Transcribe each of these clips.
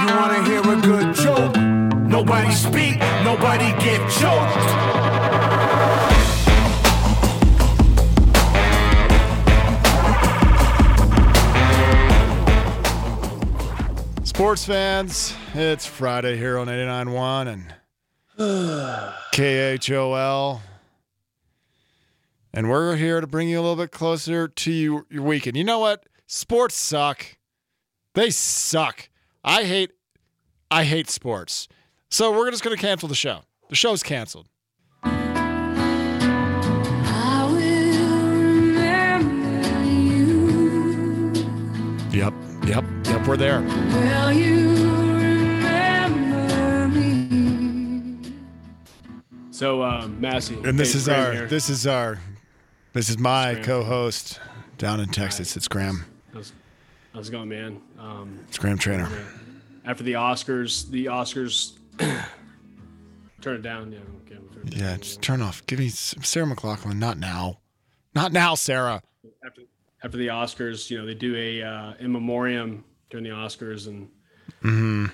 You wanna hear a good joke? Nobody speak, nobody get choked. Sports fans, it's Friday here on 89.1 and KHOL. And we're here to bring you a little bit closer to you, your weekend. You know what? Sports suck. They suck. I hate I hate sports. So we're just going to cancel the show. The show's canceled. I will remember you. Yep. Yep. Yep, we're there. Will you remember me? So, um, Massey. And this is our here. this is our this is my co-host down in Texas. It's Graham. How's, it going, man? Um, It's Graham Trainer. after the Oscars, the Oscars. turn it down. Yeah. Okay, turn it Yeah, just turn off. Give me Sarah McLachlan. Not now. Not now, Sarah. After, after the Oscars, you know, they do a uh, in memoriam during the Oscars, and Mm-hmm.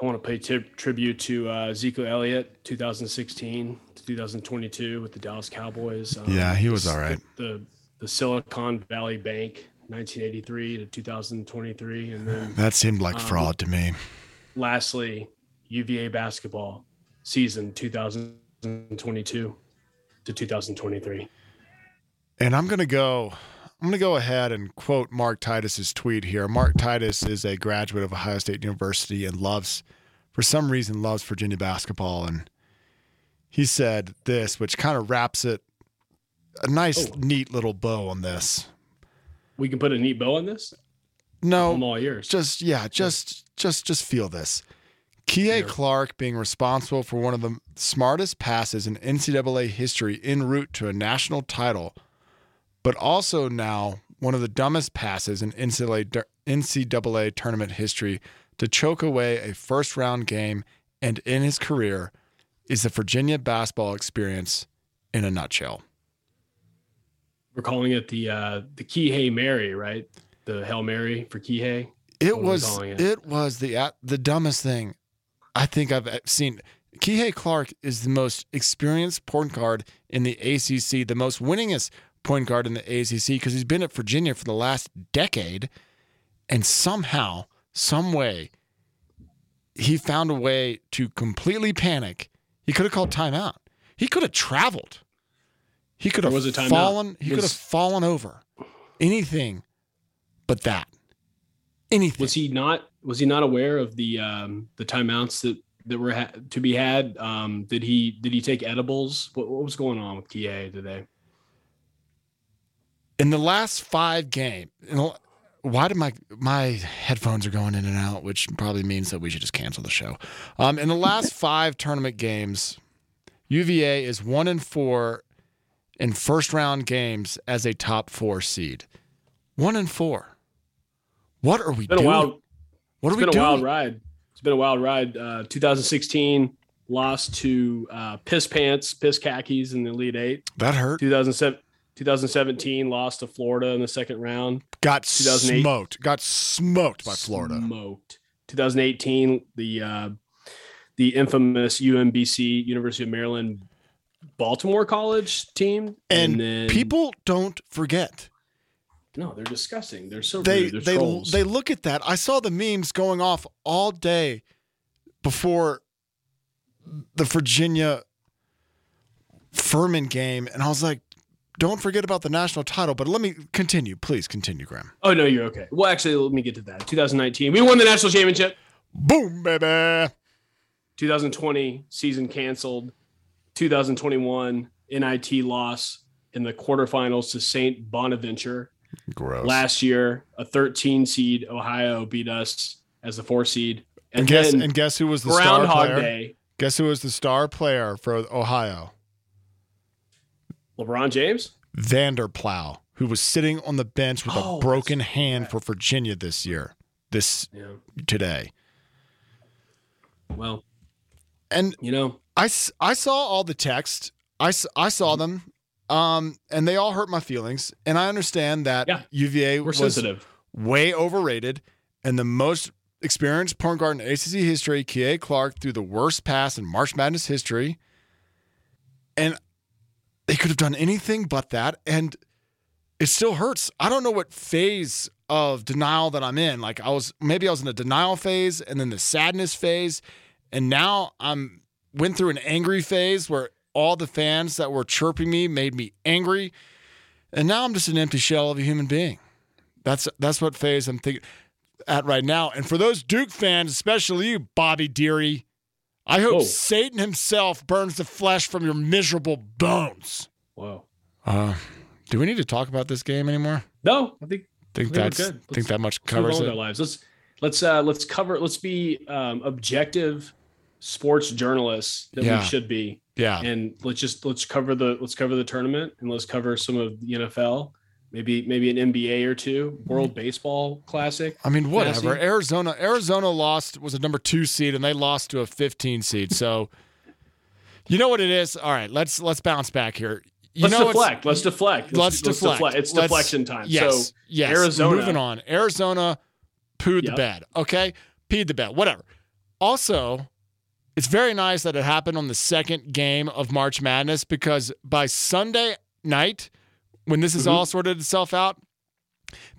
I want to pay tip, tribute to uh, Ezekiel Elliott, 2016 to 2022 with the Dallas Cowboys. Um, Yeah, he was all right. The the Silicon Valley Bank, 1983 to 2023, and then That seemed like Um, fraud to me. lastly, UVA basketball season 2022 to 2023. And I'm gonna go. I'm gonna go ahead and quote Mark Titus's tweet here. Mark Titus is a graduate of Ohio State University and loves, for some reason, loves Virginia basketball. And he said this, which kind of wraps it a nice, Oh. neat little bow on this. We can put a neat bow on this. I'm No, all ears. just yeah, just just just feel this. Kihei Clark being responsible for one of the smartest passes in NCAA history en route to a national title, but also now one of the dumbest passes in NCAA, NCAA tournament history to choke away a first round game and in his career is the Virginia basketball experience in a nutshell. We're calling it the uh, the Kihei Mary, right? The Hail Mary for Kihei. It What are we was it? it? was the uh, the dumbest thing I think I've e, seen. Kihei Clark is the most experienced point guard in the ACC, the most winningest point guard in the ACC because he's been at Virginia for the last decade, and somehow, some way, he found a way to completely panic. He could have called timeout. He could have traveled. He could have was a timeout. fallen. He could have fallen over. Anything, but that. Anything. Was he not? Was he not aware of the um, the timeouts that that were ha- to be had? Um, did he did he take edibles? What, what was going on with Kihei today? in the last five games, why did my my headphones are going in and out, which probably means that we should just cancel the show. Um, in the last five tournament games, UVA is one and four in first round games as a top four seed. One and four. What are we It's doing? wild. what are It's we been a doing? wild ride. It's been a wild ride. Uh, 2016 lost to uh, Piss Pants, Piss Khakis in the Elite Eight. That hurt. 2007, 2017 lost to Florida in the second round. Got smoked. Got smoked by Florida. Smoked. 2018, the uh, the infamous UMBC University of Maryland Baltimore College team, And, then people don't forget. no, they're disgusting. They're so they rude. They're they trolls. they look at that. I saw the memes going off all day before the Virginia Furman game, and I was like, "Don't forget about the national title." But let me continue, please continue, Graham. oh no, you're okay. Well, actually, let me get to that. 2019, we won the national championship. Boom, baby. 2020 season canceled. 2021 NIT loss in the quarterfinals to St. Bonaventure. Gross. Last year, a 13 seed Ohio beat us as the four seed. and And, guess and guess who was the star player? Day, Guess who was the star player for Ohio? LeBron James. Vander Plas, who was sitting on the bench with Oh, a broken hand for Virginia this year, this Yeah. today. Well, And you know, I, I saw all the text. I saw them, um, and they all hurt my feelings. And I understand that Yeah. UVA we're was sensitive. way overrated, and the most experienced point guard in ACC history. Kihei Clark threw the worst pass in March Madness history, and they could have done anything but that, and it still hurts. I don't know what phase of denial that I'm in. Like I was maybe I was in a denial phase and then the sadness phase, and now I'm went through an angry phase where all the fans that were chirping me made me angry, and now I'm just an empty shell of a human being. That's that's what phase I'm thinking at right now. And for those Duke fans, especially you, Bobby Deary, I hope Whoa. Satan himself burns the flesh from your miserable bones. Whoa. Uh, do we need to talk about this game anymore? No, I think Think I think that's good. think that much let's move on covers it. our lives. Let's let's uh let's cover let's be um objective sports journalists that Yeah. we should be. Yeah, And let's just let's cover the let's cover the tournament and let's cover some of the NFL, maybe maybe an NBA or two, World Baseball Classic. I mean, whatever. Arizona, Arizona lost was a number two seed, and they lost to a 15 seed. So, you know what it is. All right, let's let's bounce back here. You let's deflect. Let's deflect. Let's, deflect. It's Let's- deflection time. Yes, So yes. Arizona- Moving on. Arizona pooed the bed. Okay, peed the bed. Whatever. Also, it's very nice that it happened on the second game of March Madness because by Sunday night, when this is Mhm. all sorted itself out,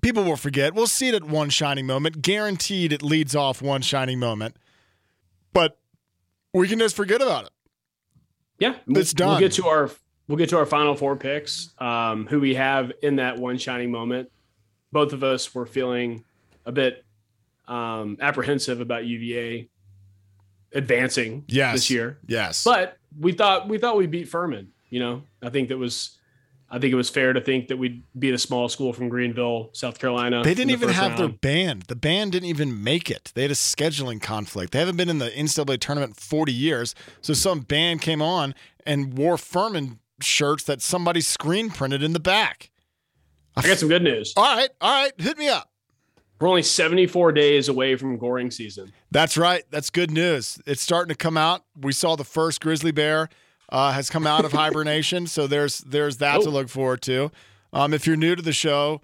people will forget. We'll see it at one shining moment. Guaranteed, it leads off one shining moment. But we can just forget about it. Yeah, It's we'll, done. We'll get to our we'll get to our final four picks. Um, who we have in that one shining moment. Both of us were feeling a bit um, apprehensive about UVA advancing Yes. this year, Yes. but we thought we thought we beat Furman. You know, I think that was. I think it was fair to think that we'd beat a small school from Greenville, South Carolina. They didn't the even have their band. The band didn't even make it. They had a scheduling conflict. They haven't been in the NCAA tournament in 40 years. So some band came on and wore Furman shirts that somebody screen printed in the back. I got some good news. All right, all right, hit me up. We're only 74 days away from goring season. That's right. That's good news. It's starting to come out. We saw the first grizzly bear uh, has come out of hibernation, so there's there's that to Oh. look forward to. Um, if you're new to the show,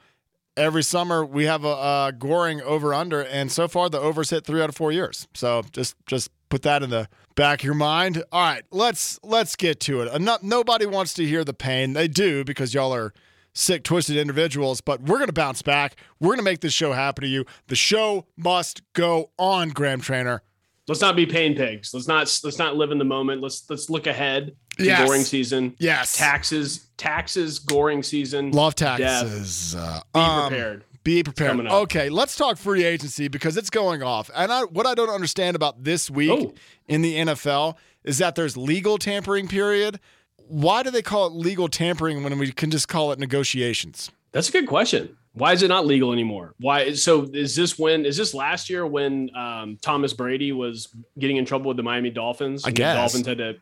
every summer we have a, a goring over under, and so far the overs hit three out of four years. So just just put that in the back of your mind. All right, let's let's get to it. Eno- nobody wants to hear the pain. They do because y'all are sick, twisted individuals. But we're gonna bounce back. We're gonna make this show happen to you. The show must go on, Graham Trainer. Let's not be pain pigs. Let's not let's not live in the moment. Let's let's look ahead to Yes. goring season. Yes. Taxes, taxes, goring season. Love Death. taxes. Uh, Be um, prepared. Be prepared. Okay, let's talk free agency because it's going off. And I, what I don't understand about this week Oh. in the NFL is that there's legal tampering period. Why do they call it legal tampering when we can just call it negotiations? That's a good question. Why is it not legal anymore? Why? So is this when? Is this last year when um, Thomas Brady was getting in trouble with the Miami Dolphins? I guess. the Dolphins had to.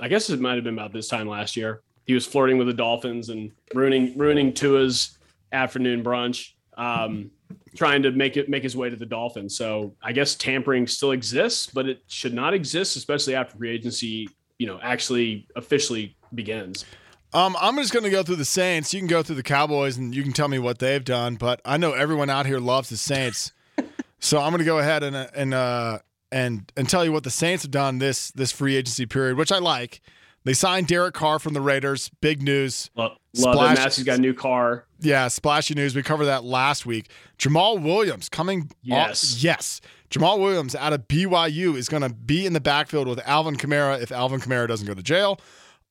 I guess it might have been about this time last year. He was flirting with the Dolphins and ruining ruining Tua's afternoon brunch, um, trying to make it make his way to the Dolphins. So I guess tampering still exists, but it should not exist, especially after free agency, you know, actually officially begins. Um, I'm just going to go through the Saints. You can go through the Cowboys and you can tell me what they've done. But I know everyone out here loves the Saints, so I'm going to go ahead and uh, and uh, and and tell you what the Saints have done this this free agency period, which I like. They signed Derek Carr from the Raiders. Big news. Love, love Splash- that Massey's got a new car. Yeah, splashy news. We covered that last week. Jamaal Williams coming. Yes. off- yes. Jamaal Williams out of BYU is going to be in the backfield with Alvin Kamara if Alvin Kamara doesn't go to jail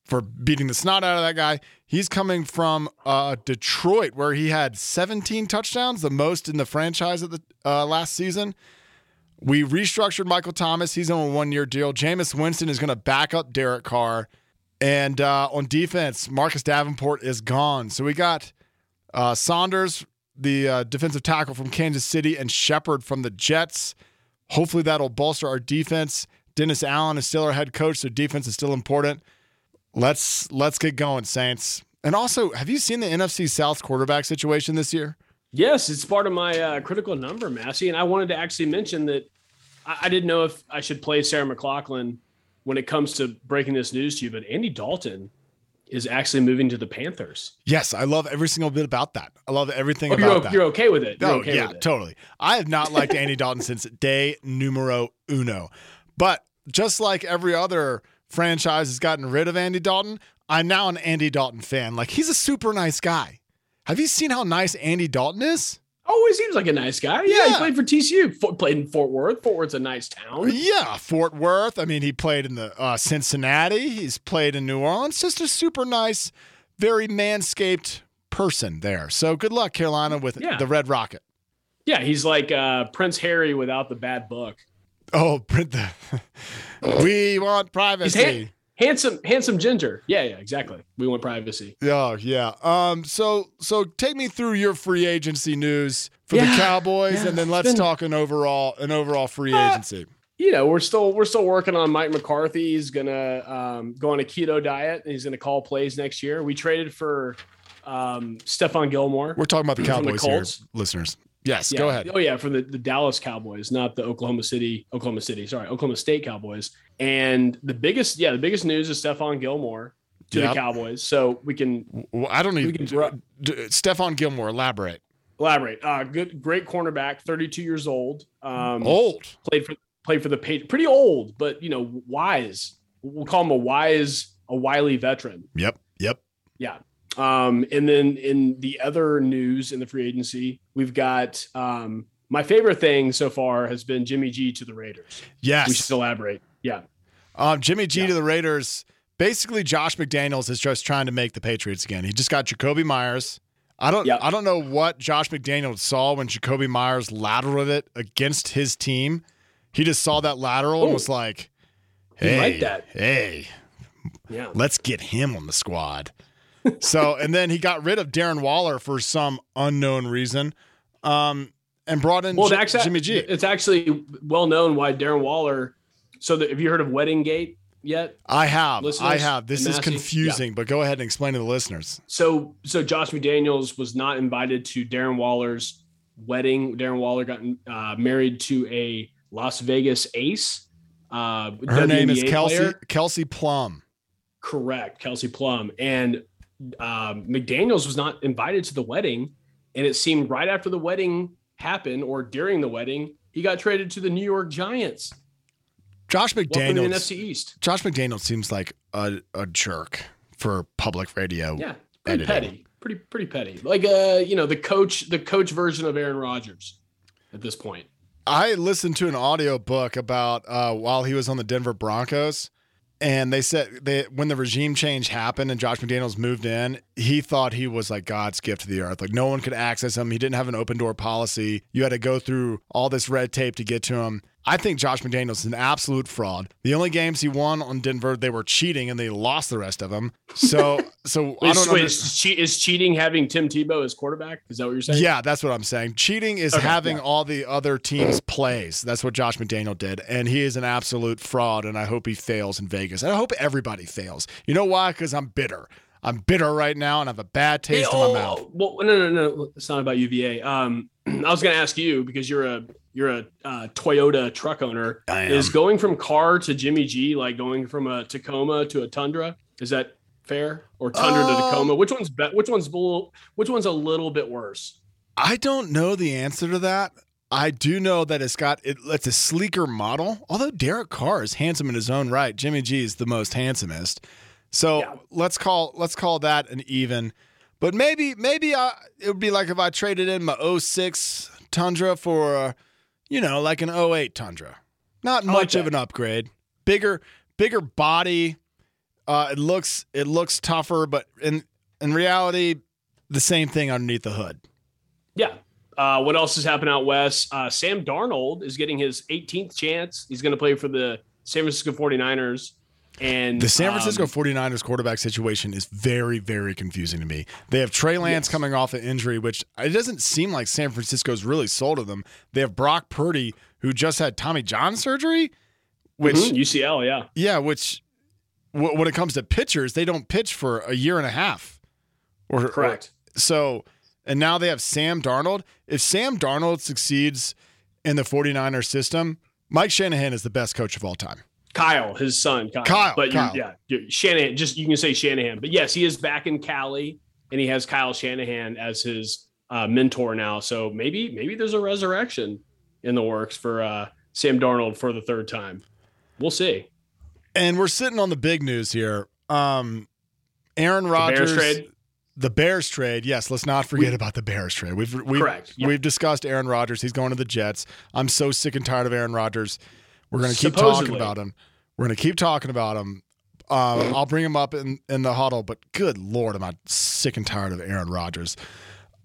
for beating the snot out of that guy. He's coming from uh, Detroit, where he had 17 touchdowns, the most in the franchise at the uh, last season. We restructured Michael Thomas. He's on a one year deal. Jameis Winston is going to back up Derek Carr. And uh, on defense, Marcus Davenport is gone. So we got uh, Saunders, the uh, defensive tackle from Kansas City, and Shepherd from the Jets. Hopefully that'll bolster our defense. Dennis Allen is still our head coach, so defense is still important. Let's let's get going, Saints. And also, have you seen the NFC South quarterback situation this year? Yes, it's part of my uh, critical number, Massey. And I wanted to actually mention that I, I didn't know if I should play Sarah McLachlan when it comes to breaking this news to you, but Andy Dalton, is actually moving to the Panthers. Yes, I love every single bit about that. I love everything Oh, about you're, that. you're okay with it. You're Oh okay yeah, with it. totally. I have not liked Andy Dalton since day numero uno. But just like every other franchise has gotten rid of Andy Dalton, I'm now an Andy Dalton fan. Like he's a super nice guy. Have you seen how nice Andy Dalton is? Oh, he seems like a nice guy. Yeah, he played for TCU. Fo- played in Fort Worth. Fort Worth's a nice town. Yeah, Fort Worth. I mean, he played in the uh, Cincinnati. He's played in New Orleans. Just a super nice, very manscaped person there. So good luck, Carolina, with Yeah. the Red Rocket. Yeah, he's like uh, Prince Harry without the bad book. Oh, print the. we want privacy. han- handsome, handsome ginger. Yeah, yeah, exactly. We want privacy. Oh yeah. Um. So so take me through your free agency news for the Cowboys, yeah, and then let's been- talk an overall an overall free Uh, agency. You know, we're still we're still working on Mike McCarthy. He's gonna um, go on a keto diet. And he's gonna call plays next year. We traded for um, Stephon Gilmore. We're talking about the from the Cowboys here, listeners. Yes. Yeah. Go ahead. Oh yeah, from the, the Dallas Cowboys, not the Oklahoma City, Oklahoma City, sorry, Oklahoma State Cowboys. And the biggest, yeah, the biggest news is Stephon Gilmore to Yep. the Cowboys. So we can Well, I don't we even. can dra- D- Stephon Gilmore, elaborate. elaborate. Uh, good, great cornerback, 32 years old. Um, Old. played for played for the page, pretty old, but you know, wise. We'll call him a wise, a wily veteran. Yep. Yep. Yeah. Um, and then in the other news in the free agency, we've got um, my favorite thing so far has been Jimmy G to the Raiders. Yes. We should elaborate. Yeah. Um, Jimmy G Yeah. to the Raiders. Basically, Josh McDaniels is just trying to make the Patriots again. He just got Jakobi Meyers. I don't. Yep. I don't know what Josh McDaniels saw when Jakobi Meyers lateraled it against his team. He just saw that lateral and Oh. was like, "Hey, that. hey, Yeah. let's get him on the squad." So, and then he got rid of Darren Waller for some unknown reason, um, and brought in Well, J- actually, Jimmy G. it's actually well known why Darren Waller. So, the, have you heard of Wedding Gate yet? I have, I have. This is Massey? confusing, but go ahead and explain to the listeners. So, so Josh McDaniels was not invited to Darren Waller's wedding. Darren Waller got uh, married to a Las Vegas ace. Uh, Her name is Kelsey player. Kelsey Plum. Correct, Kelsey Plum. And um, McDaniels was not invited to the wedding. And it seemed right after the wedding happened or during the wedding, he got traded to the New York Giants. Josh Welcome to the McDaniels. NFC East. Josh McDaniels seems like a, a jerk for public radio. Yeah, pretty Editing. petty. Pretty pretty petty. Like uh, you know, the coach, the coach version of Aaron Rodgers at this point. I listened to an audio book about uh, while he was on the Denver Broncos, and they said they when the regime change happened and Josh McDaniels moved in, he thought he was like God's gift to the earth. Like no one could access him. He didn't have an open door policy. You had to go through all this red tape to get to him. I think Josh McDaniels is an absolute fraud. The only games he won on Denver, they were cheating and they lost the rest of them. So, so I don't know. is, che- is cheating having Tim Tebow as quarterback? Is that what you're saying? Yeah, that's what I'm saying. Cheating is Okay, having yeah. all the other teams' plays. That's what Josh McDaniel did. And he is an absolute fraud. And I hope he fails in Vegas. And I hope everybody fails. You know why? Because I'm bitter. I'm bitter right now and I have a bad Hey, taste oh, in my mouth. Well, no, no, no. It's not about UVA. Um, I was going to ask you because you're a you're a uh, Toyota truck owner. I am. Is going from car to Jimmy G like going from a Tacoma to a Tundra? Is that fair? Or Tundra to Um, Tacoma? Which one's be- which one's a little, which one's a little bit worse? I don't know the answer to that. I do know that it's got it, it's a sleeker model. Although Derek Carr is handsome in his own right, Jimmy G is the most handsomest. So Yeah. let's call let's call that an even. But maybe maybe I, it would be like if I traded in my 06 Tundra for uh, you know like an 08 Tundra. Not like much of an upgrade. Bigger bigger body. Uh, it looks it looks tougher, but in in reality, the same thing underneath the hood. Yeah. Uh, what else has happened out west? Uh, Sam Darnold is getting his 18th chance. He's going to play for the San Francisco 49ers. And The San Francisco um, 49ers quarterback situation is very, very confusing to me. They have Trey Lance Yes. coming off an injury, which it doesn't seem like San Francisco's really sold to them. They have Brock Purdy, who just had Tommy John surgery, which, mhm, UCL, yeah. yeah, which w- when it comes to pitchers, they don't pitch for a year and a half. Or, or- Correct. so, and now they have Sam Darnold. If Sam Darnold succeeds in the 49er system, Mike Shanahan is the best coach of all time. Kyle, his son, Kyle. Kyle, but Kyle. Yeah, Shanahan. Just you can say Shanahan, but yes, he is back in Cali, and he has Kyle Shanahan as his uh, mentor now. So maybe maybe there's a resurrection in the works for uh, Sam Darnold for the third time. We'll see. And we're sitting on the big news here. Um, Aaron The Rodgers, Bears trade. the Bears trade. Yes, let's not forget We- about the Bears trade. We've we've, Correct. Yep. we've discussed Aaron Rodgers. He's going to the Jets. I'm so sick and tired of Aaron Rodgers. We're going to keep talking about him. We're going to keep talking about him. Um, I'll bring him up in, in the huddle, but good lord, am I sick and tired of Aaron Rodgers.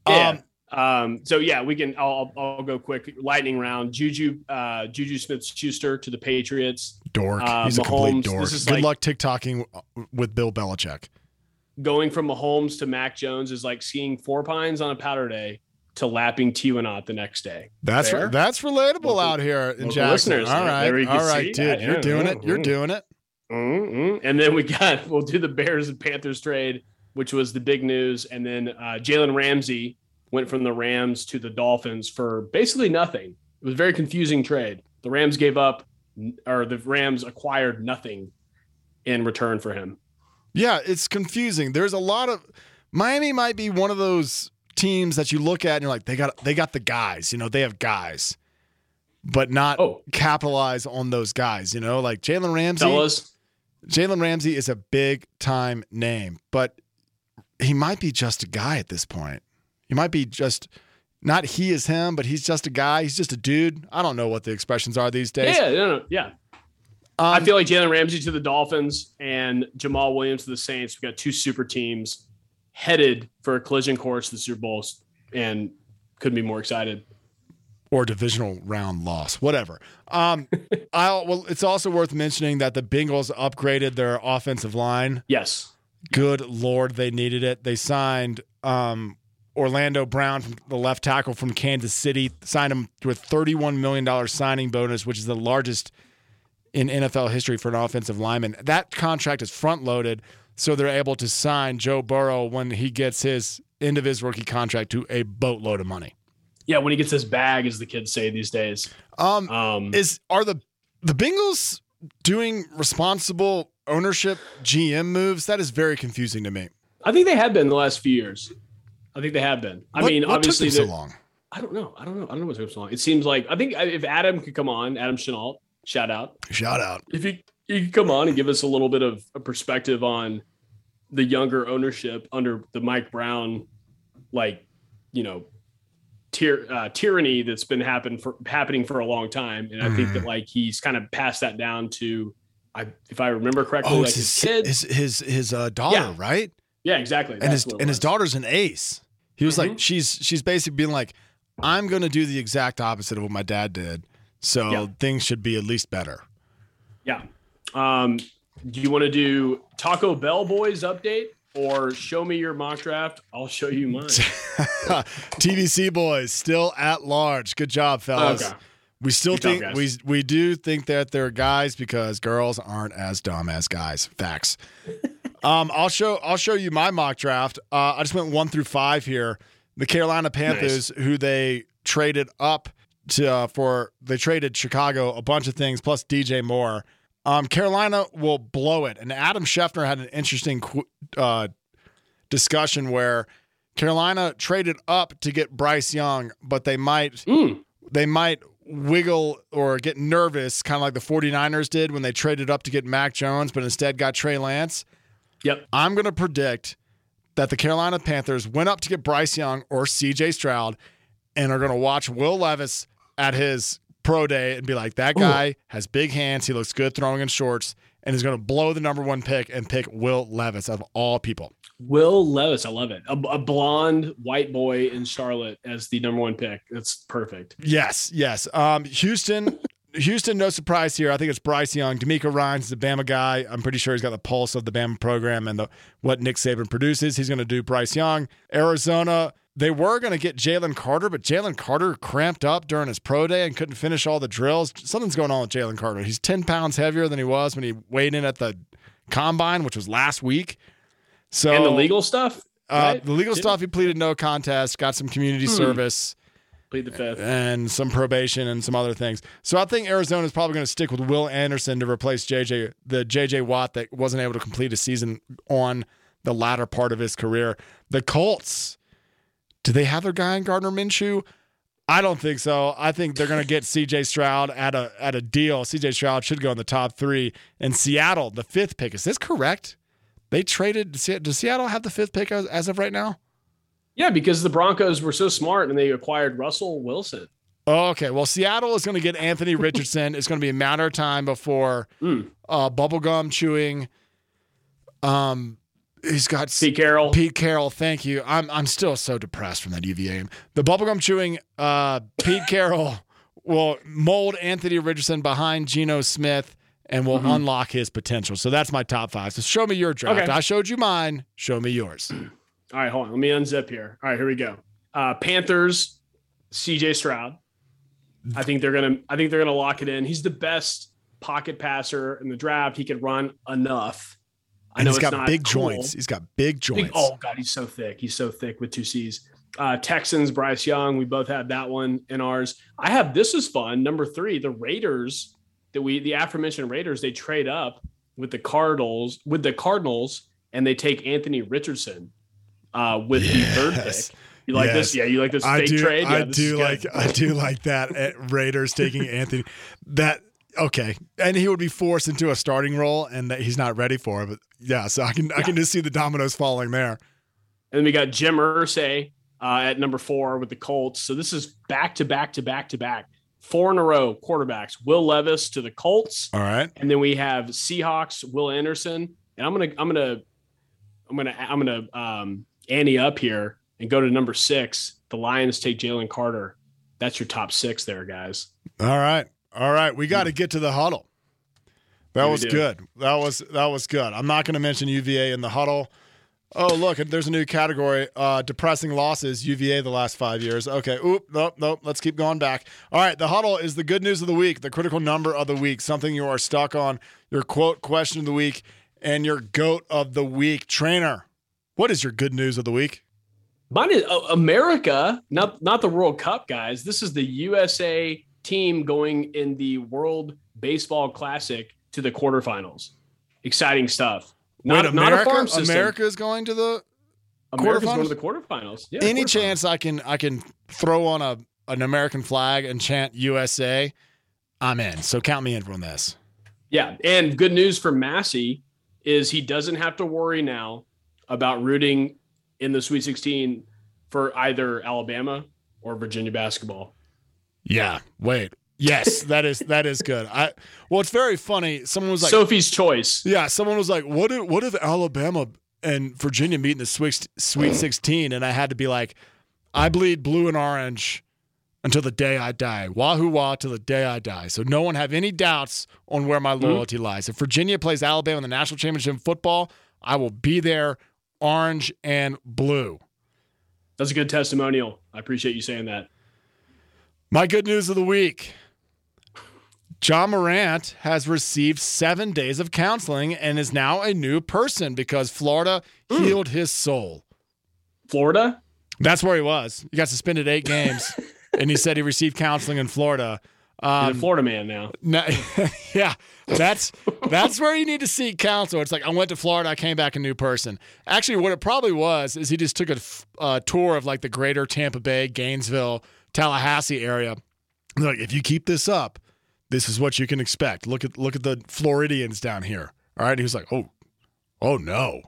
Yeah. Um, Um, so yeah, we can. I'll, I'll go quick. Lightning round. Juju uh, Juju Smith Schuster to the Patriots. dork. Uh, He's a Mahomes, complete this dork. is Good like- luck TikToking with Bill Belichick. Going from Mahomes to Mac Jones is like skiing four pines on a powder day to lapping Teewinot the next day. That's Fair? that's relatable Local- out here in Jackson. listeners, all right, there you can all right, see dude, you're doing it. Mm-hmm, you're mm-hmm. doing it. Mm-mm. And then we got we'll do the Bears and Panthers trade, which was the big news. And then uh, Jalen Ramsey went from the Rams to the Dolphins for basically nothing. It was a very confusing trade. The Rams gave up, or the Rams acquired nothing in return for him. Yeah, it's confusing. There's a lot of Miami might be one of those teams that you look at and you're like, they got they got the guys, you know, they have guys, but not Oh, capitalize on those guys. You know, like Jalen Ramsey. fellas, Jalen Ramsey is a big time name, but he might be just a guy at this point. He might be just not he is him, but he's just a guy. He's just a dude. I don't know what the expressions are these days. yeah, no, no, yeah. Um, I feel like Jalen Ramsey to the Dolphins and Jamaal Williams to the Saints. We got two super teams headed for a collision course the Super Bowls, and couldn't be more excited. or divisional round loss, whatever. Um, I'll, well, it's also worth mentioning that the Bengals upgraded their offensive line. Yes, Good lord, they needed it. They signed um, Orlando Brown, from the left tackle from Kansas City, signed him to a $31 million signing bonus, which is the largest in NFL history for an offensive lineman. That contract is front loaded, so they're able to sign Joe Burrow when he gets his end of his rookie contract to a boatload of money. yeah. When he gets his bag, as the kids say these days. Um, Um, is are the the Bengals doing responsible ownership GM moves? That is very confusing to me. I think they have been the last few years. I think they have been. I What- mean, what obviously, took them so long. I don't know. I don't know. I don't know what took so long. It seems like I think if Adam could come on, Adam Chenault, shout out. Shout out. if you you could come on and give us a little bit of a perspective on the younger ownership under the Mike Brown, like you know, tyr- uh, tyranny that's been happen for happening for a long time, and I think that like he's kind of passed that down to, I if I remember correctly, Oh, like his, his kid. his his, his uh, daughter, Yeah. right? yeah, exactly. And That's his and his daughter's an ace. He was like, Mhm. she's she's basically being like, I'm going to do the exact opposite of what my dad did, so Yeah. things should be at least better. Yeah. Um, do you want to do Taco Bell Boys update or show me your mock draft? I'll show you mine. TBC boys still at large. Good job, fellas. Okay. We still Good think guys. we we do think that they're guys because girls aren't as dumb as guys. Facts. um, I'll show I'll show you my mock draft. Uh, I just went one through five here. The Carolina Panthers, who they traded up to uh, for they traded Chicago a bunch of things plus DJ Moore. Um, Carolina will blow it, and Adam Schefter had an interesting uh, discussion where Carolina traded up to get Bryce Young, but they might Mm, they might wiggle or get nervous, kind of like the 49ers did when they traded up to get Mac Jones, but instead got Trey Lance. yep. I'm going to predict that the Carolina Panthers went up to get Bryce Young or CJ Stroud and are going to watch Will Levis at his pro day and be like, that guy has big hands. He looks good throwing in shorts and is going to blow the number one pick and pick Will Levis of all people. Will Levis, I love it. A, a blonde white boy in Charlotte as the number one pick. That's perfect. Yes, yes. Um, Houston, Houston, no surprise here. I think it's Bryce Young. DeMeco Ryans the Bama guy. I'm pretty sure he's got the pulse of the Bama program and the what Nick Saban produces. He's going to do Bryce Young. Arizona, they were going to get Jalen Carter, but Jalen Carter cramped up during his pro day and couldn't finish all the drills. Something's going on with Jalen Carter. He's 10 pounds heavier than he was when he weighed in at the combine, which was last week. So and the legal stuff. uh, right? the legal stuff, he pleaded no contest, got some community Hmm. service. Plead the fifth. and some probation and some other things. So I think Arizona is probably going to stick with Will Anderson to replace JJ the JJ Watt that wasn't able to complete a season on the latter part of his career. The Colts, do they have their guy in Gardner Minshew? I don't think so. I think they're going to get CJ Stroud at a at a deal. CJ Stroud should go in the top three. And Seattle, the fifth pick. Is this correct? They traded. Does Seattle have the fifth pick as, as of right now? Yeah, because the Broncos were so smart and they acquired Russell Wilson. Oh, okay. Well, Seattle is going to get Anthony Richardson. it's going to be a matter of time before Mm. uh, bubblegum chewing. Um, he's got Pete Carroll. Pete Carroll. Thank you. I'm I'm still so depressed from that UVA game. The bubblegum chewing. Uh, Pete Carroll will mold Anthony Richardson behind Geno Smith and will unlock his potential. So that's my top five. So show me your draft. Okay. I showed you mine. Show me yours. All right, hold on. Let me unzip here. All right, here we go. Uh, Panthers, CJ Stroud. I think they're gonna. I think they're gonna lock it in. He's the best pocket passer in the draft. He can run enough. I And know he's it's got big cool. joints. He's got big joints. Big- oh god, he's so thick. He's so thick with two C's. Uh, Texans, Bryce Young. We both had that one in ours. I have this is fun. Number three, the Raiders. That we the aforementioned Raiders. They trade up with the Cardinals with the Cardinals, and they take Anthony Richardson uh, with the third Yes. pick. You like this? Yeah, you like this I fake do. trade? Yeah, I do like. I do like that. At Raiders taking Anthony. That okay, and he would be forced into a starting role, and that he's not ready for it. But yeah, so I can I can just see the dominoes falling there. And then we got Jim Irsay uh, at number four with the Colts. So this is back to back to back to back, four in a row quarterbacks. Will Levis to the Colts, All right. and then we have Seahawks, Will Anderson. And I'm gonna, I'm gonna, I'm gonna, I'm gonna um, ante up here and go to number six. The Lions take Jalen Carter. That's your top six there, guys. All right. All right. We got to get to the huddle. That was good. That was that was good. I'm not going to mention UVA in the huddle. Oh, look, there's a new category. Uh, depressing losses, UVA the last five years. Okay. Oop, nope, nope. Let's keep going back. All right. The huddle is the good news of the week, the critical number of the week, something you are stuck on, your quote question of the week, and your goat of the week. Trainer, what is your good news of the week? Mine is uh, America, not not the World Cup, guys. This is the USA team going in the World Baseball Classic to the quarterfinals. Exciting stuff. Not, Wait, not America, a farm system. America is going to the America's quarterfinals? going to the quarterfinals. Yeah, any quarterfinals. chance I can I can throw on a an American flag and chant USA, I'm in. So count me in on this. Yeah, and good news for Massey is he doesn't have to worry now about rooting in the Sweet 16 for either Alabama or Virginia basketball. Yeah. Wait. Yes, that is that is good. I well, it's very funny. Someone was like, Sophie's choice. yeah, someone was like, what if what if Alabama and Virginia meet in the Sweet Sweet 16? And I had to be like, I bleed blue and orange until the day I die. Wahoo wah till the day I die. So no one have any doubts on where my hmm? loyalty lies. If Virginia plays Alabama in the national championship in football, I will be there, orange and blue. That's a good testimonial. I appreciate you saying that. My good news of the week. Ja Morant has received seven days of counseling and is now a new person because Florida healed his soul. Florida? That's where he was. He got suspended eight games, and he said he received counseling in Florida. He's Um, a Florida man now. no- yeah, that's that's where you need to seek counsel. It's like I went to Florida, I came back a new person. Actually, what it probably was is he just took a uh, tour of like the greater Tampa Bay, Gainesville, Tallahassee area. Like, if you keep this up, this is what you can expect. Look at look at the Floridians down here. All right, he was like, oh, oh no,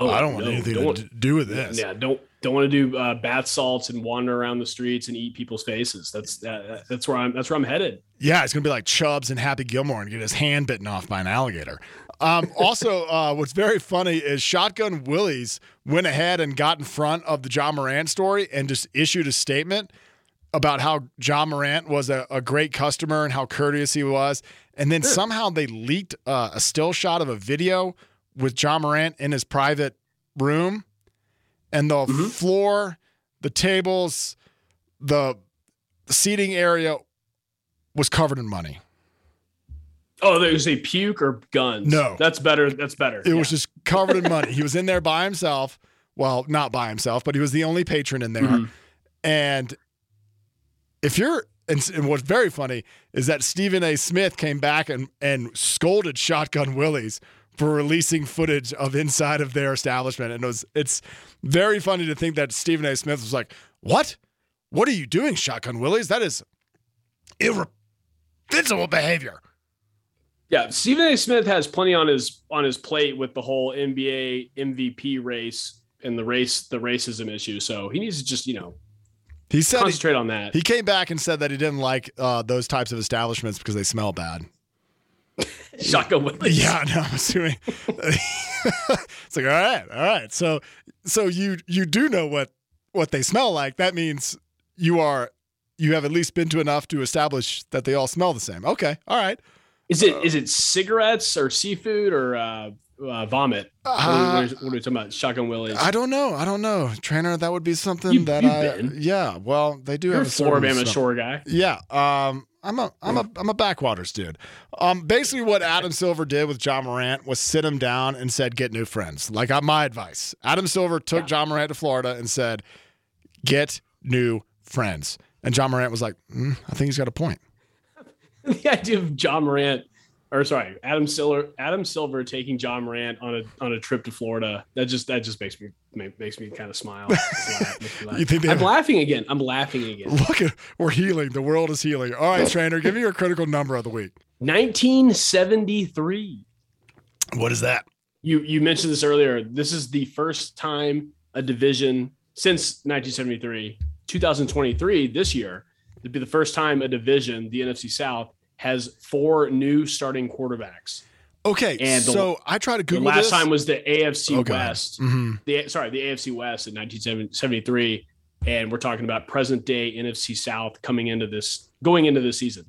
Oh, I don't want no, anything don't- to do with this. Yeah, don't don't want to do uh, bath salts and wander around the streets and eat people's faces. That's uh, that's where I'm that's where I'm headed. Yeah, it's gonna be like Chubbs and Happy Gilmore and get his hand bitten off by an alligator. Um, also, uh, what's very funny is Shotgun Willies went ahead and got in front of the Ja Morant story and just issued a statement about how Ja Morant was a, a great customer and how courteous he was. And then somehow they leaked uh, a still shot of a video with Ja Morant in his private room, and the floor, the tables, the seating area was covered in money. Oh, they say puke or guns. No. that's better. That's better. It was just covered in money. He was in there by himself. Well, not by himself, but he was the only patron in there. Mhm. And if you're and, what's very funny is that Stephen A. Smith came back and and scolded Shotgun Willies for releasing footage of inside of their establishment, and it was it's very funny to think that Stephen A. Smith was like, "What? What are you doing, Shotgun Willies? That is irreprehensible behavior." Yeah, Stephen A. Smith has plenty on his on his plate with the whole NBA MVP race and the race the racism issue. So he needs to just you know He said he, concentrate on that. he came back and said that he didn't like uh, those types of establishments because they smell bad. Shotgun Willies. Yeah, no, I'm assuming. it's like, all right, all right. So, so you you do know what what they smell like. That means you are you have at least been to enough to establish that they all smell the same. Okay, all right. Is it is it cigarettes or seafood or uh, uh, vomit? What are- Uh, what, are, what are we talking about? Shotgun Willies. I don't know. I don't know, trainer. That would be something You- that you've I. been. Yeah. Well, they do You're have a a certain Floribama smell. Shore guy. Yeah. Um, I'm a I'm a I'm a backwaters dude. Um, basically what Adam Silver did with Ja Morant was sit him down and said, get new friends. Like uh, my advice. Adam Silver took Ja Morant to Florida and said, get new friends. And Ja Morant was like, mm, I think he's got a point. the idea of Ja Morant, or sorry, Adam Silver, Adam Silver taking Ja Morant on a on a trip to Florida. That just that just makes me makes me kind of smile. Laugh, laugh. You think I'm have- laughing again. I'm laughing again. Look at we're healing. The world is healing. All right, trainer, give me your critical number of the week. 1973. What is that? You you mentioned this earlier. This is the first time a division since 1973, 2023 this year. It'd be the first time a division, the NFC South, has four new starting quarterbacks. Okay, And the- so I tried to The Google last this. time was the AFC Okay. West. hmm The sorry, the AFC West in 1973, and we're talking about present day NFC South coming into this going into this season.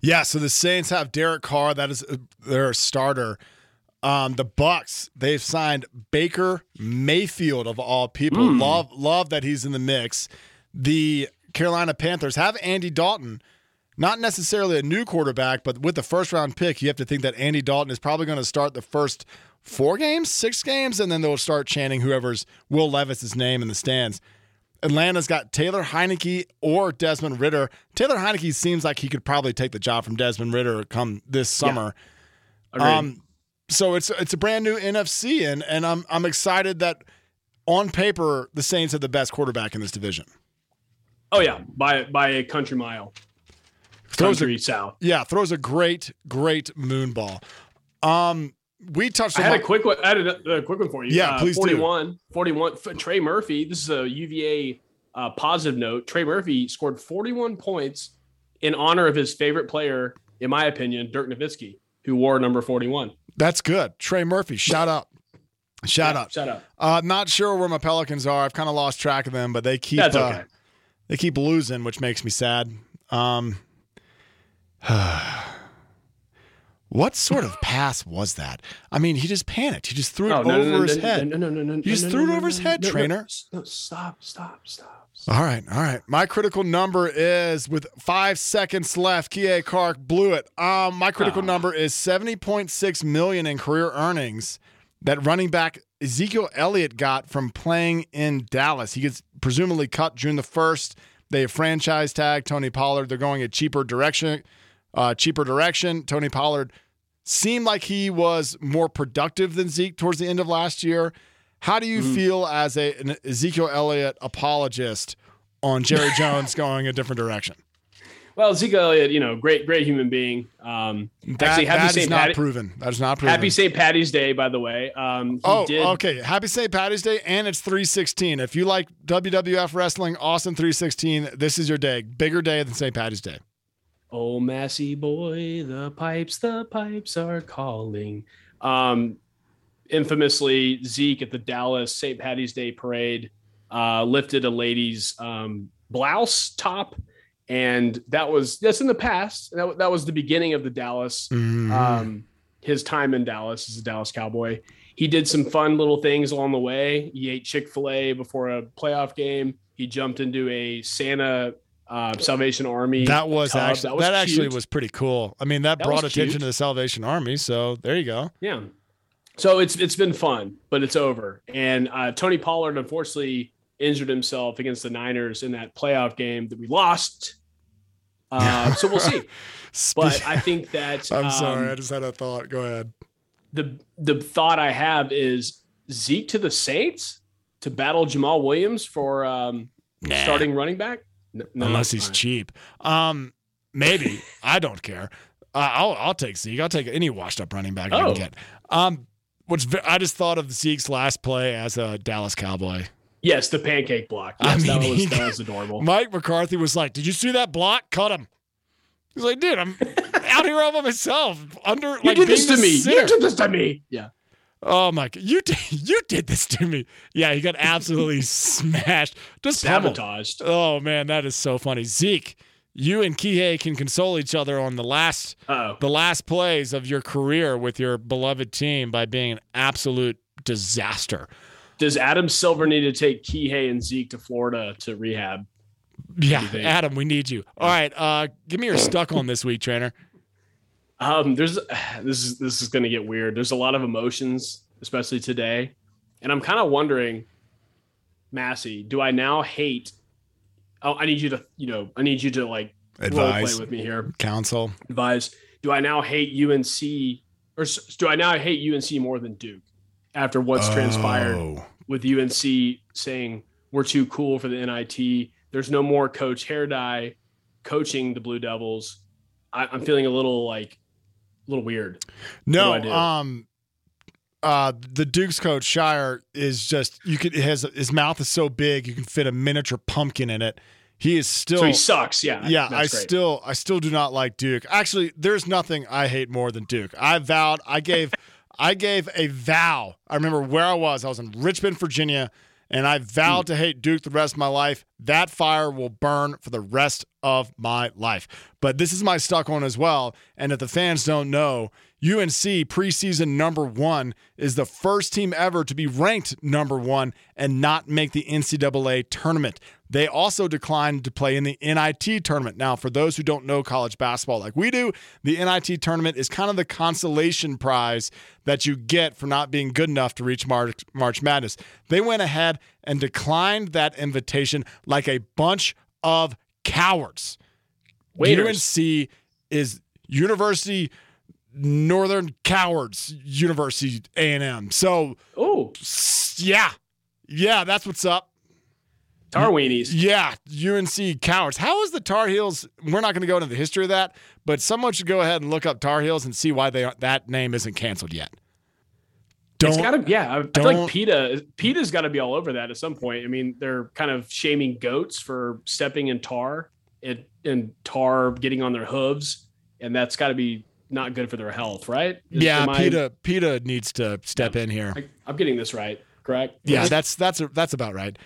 Yeah, so the Saints have Derek Carr. That is uh, their starter. Um, the Bucs they've signed Baker Mayfield of all people. Mm. Love love that he's in the mix. The Carolina Panthers have Andy Dalton. Not necessarily a new quarterback, but with the first round pick, you have to think that Andy Dalton is probably going to start the first four games, six games, and then they'll start chanting whoever's Will Levis's name in the stands. Atlanta's got Taylor Heinicke or Desmond Ridder. Taylor Heinicke seems like he could probably take the job from Desmond Ridder come this summer. Agreed. Um, so it's it's a brand new NFC, and and I'm I'm excited that on paper the Saints have the best quarterback in this division. oh yeah, by by a country mile, Throws a, country south. yeah, throws a great great moon ball. Um, we touched I had a quick one. I had a, a quick one for you. Yeah, Uh, please do. 41, 41. Trey Murphy. This is a UVA uh, positive note. Trey Murphy scored 41 points in honor of his favorite player, in my opinion, Dirk Nowitzki, who wore number 41. that's good. Trey Murphy, shout out, shout Yeah, out. Shout out. Uh, not sure where my Pelicans are. I've kind of lost track of them, but they keep That's uh, okay. they keep losing, which makes me sad. Um, what sort of pass was that? I mean, he just panicked. He just threw it Oh, over no, no, his head. No, no, no, no. He just threw it over his head, trainer. No, stop, stop, stop. All right, all right. My critical number is with five seconds left. Kihei Clark blew it. Um, my critical Ah. number is seventy point six million in career earnings that running back Ezekiel Elliott got from playing in Dallas. He gets presumably cut June the first. They have franchise tag Tony Pollard. They're going a cheaper direction. Uh, cheaper direction. Tony Pollard seemed like he was more productive than Zeke towards the end of last year. How do you Mm-hmm. feel as a, an Ezekiel Elliott apologist on Jerry Jones going a different direction? Well, Ezekiel Elliott, you know, great, great human being. Um, That, actually, happy that is not Patty, proven. That is not proven. happy St. Patty's Day, by the way. Um, he Oh, did, okay. Happy St. Patty's Day, and it's 316. If you like WWF wrestling, Austin 316, this is your day. Bigger day than St. Patty's Day. Oh, Massey boy, the pipes, the pipes are calling. Um, infamously, Zeke at the Dallas St. Patty's Day parade uh, lifted a lady's um, blouse top, and that was that's in the past. That, that was the beginning of the Dallas. Mhm. Um, his time in Dallas as a Dallas Cowboy. He did some fun little things along the way. He ate Chick Fil A before a playoff game. He jumped into a Santa uh, Salvation Army. that was actually that, was actually was pretty cool. I mean, that, That brought attention cute. to the Salvation Army. So there you go. Yeah. So it's it's been fun, but it's over. And uh, Tony Pollard, unfortunately, injured himself against the Niners in that playoff game that we lost. Uh, so we'll see. But I think that I'm sorry, um, I just had a thought. Go ahead. the the thought I have is Zeke to the Saints to battle Jamaal Williams for um, Nah. starting running back. N- no, Unless he's fine. cheap. Um, maybe. I don't care. Uh, I'll I'll take Zeke. I'll take any washed up running back I Oh. can get. Um, what's ve- I just thought of the Zeke's last play as a Dallas Cowboy. Yes, the pancake block. I Yes, that mean, was he- that was adorable. Mike McCarthy was like, "Did you see that block? Cut him." He's like, "Dude, I'm out here all by myself under You like did this to me. center." You did this to me. Yeah. Oh my god, you did you did this to me. Yeah, he got absolutely smashed. Just pummeled. Oh man, that is so funny. Zeke, you and Kihei can console each other on the last Oh, the last plays of your career with your beloved team by being an absolute disaster. does Adam Silver need to take Kihei and Zeke to Florida to rehab? Yeah. Adam, we need you. All right, uh, give me your stuck on this week, trainer. Um, there's this is this is gonna get weird. There's a lot of emotions, especially today, and I'm kind of wondering, Massey, do I now hate? Oh, I need you to, you know, I need you to like role play Advise, with me here. counsel. Advise. Do I now hate UNC, or do I now hate UNC more than Duke after what's transpired? Oh. with UNC saying we're too cool for the NIT. There's no more Coach Hair Dye coaching the Blue Devils. I, I'm feeling a little like a little weird. No, um, uh, the Duke's coach Scheyer is just you could his his mouth is so big you can fit a miniature pumpkin in it. He is still so he sucks. Yeah. yeah, I great. still I still do not like Duke. Actually, there's nothing I hate more than Duke. I vowed I gave I gave a vow. I remember where I was. I was in Richmond, Virginia, and I vowed Hmm. to hate Duke the rest of my life. That fire will burn for the rest of my life. But this is my stuck on as well. And if the fans don't know, UNC preseason number one is the first team ever to be ranked number one and not make the NCAA tournament. They also declined to play in the NIT tournament. Now, for those who don't know college basketball like we do, the NIT tournament is kind of the consolation prize that you get for not being good enough to reach March, March Madness. They went ahead and declined that invitation like a bunch of cowards. Waiters. UNC is University Northern Cowards University A&M. So Oh, yeah, yeah, that's what's up. Tar Weenies. Yeah, UNC Cowards. How is the Tar Heels? We're not going to go into the history of that, but someone should go ahead and look up Tar Heels and see why they aren't, that name isn't canceled yet. Don't It's gotta, yeah. I, I feel like PETA, PETA's got to be all over that at some point. I mean, they're kind of shaming goats for stepping in tar and, and tar getting on their hooves, and that's got to be not good for their health, right? Yeah, am I- PETA PETA needs to step in here. I, I'm getting this right, correct? Yeah, that's that's that's about right.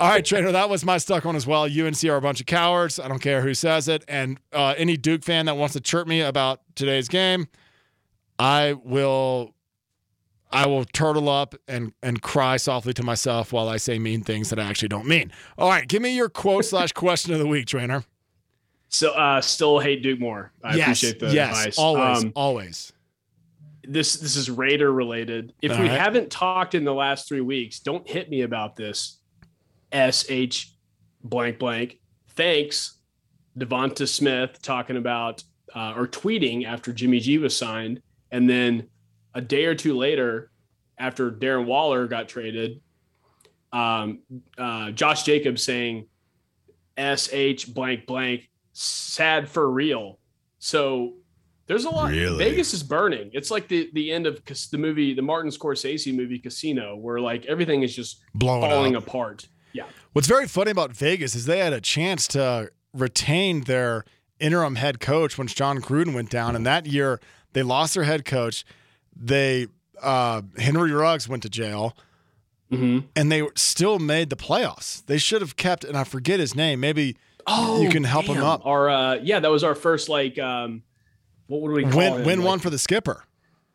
All right, trainer, that was my stuck on as well. UNC are a bunch of cowards. I don't care who says it. And uh, any Duke fan that wants to chirp me about today's game, I will I will turtle up and and cry softly to myself while I say mean things that I actually don't mean. All right, give me your quote slash question of the week, trainer. So, uh, still hate Duke more. I yes, appreciate the yes, advice. always, Um, always. this this is Raider related. If All we right. haven't talked in the last three weeks, don't hit me about this. S H blank blank. Thanks, Devonta Smith talking about uh, or tweeting after Jimmy G was signed, and then a day or two later, after Darren Waller got traded, um, uh, Josh Jacobs saying S H blank blank sad for real. So there's a lot. Really? Vegas is burning. It's like the the end of the movie, the Martin Scorsese movie Casino, where like everything is just Blowing falling up. apart. Yeah, What's very funny about Vegas is they had a chance to retain their interim head coach once Jon Gruden went down, and that year they lost their head coach. They uh, Henry Ruggs went to jail, hmm and they still made the playoffs. They should have kept, and I forget his name.Maybe Oh, You can help him up. Our uh, yeah, that was our first like um, what would we call win him? win Like- one for the skipper.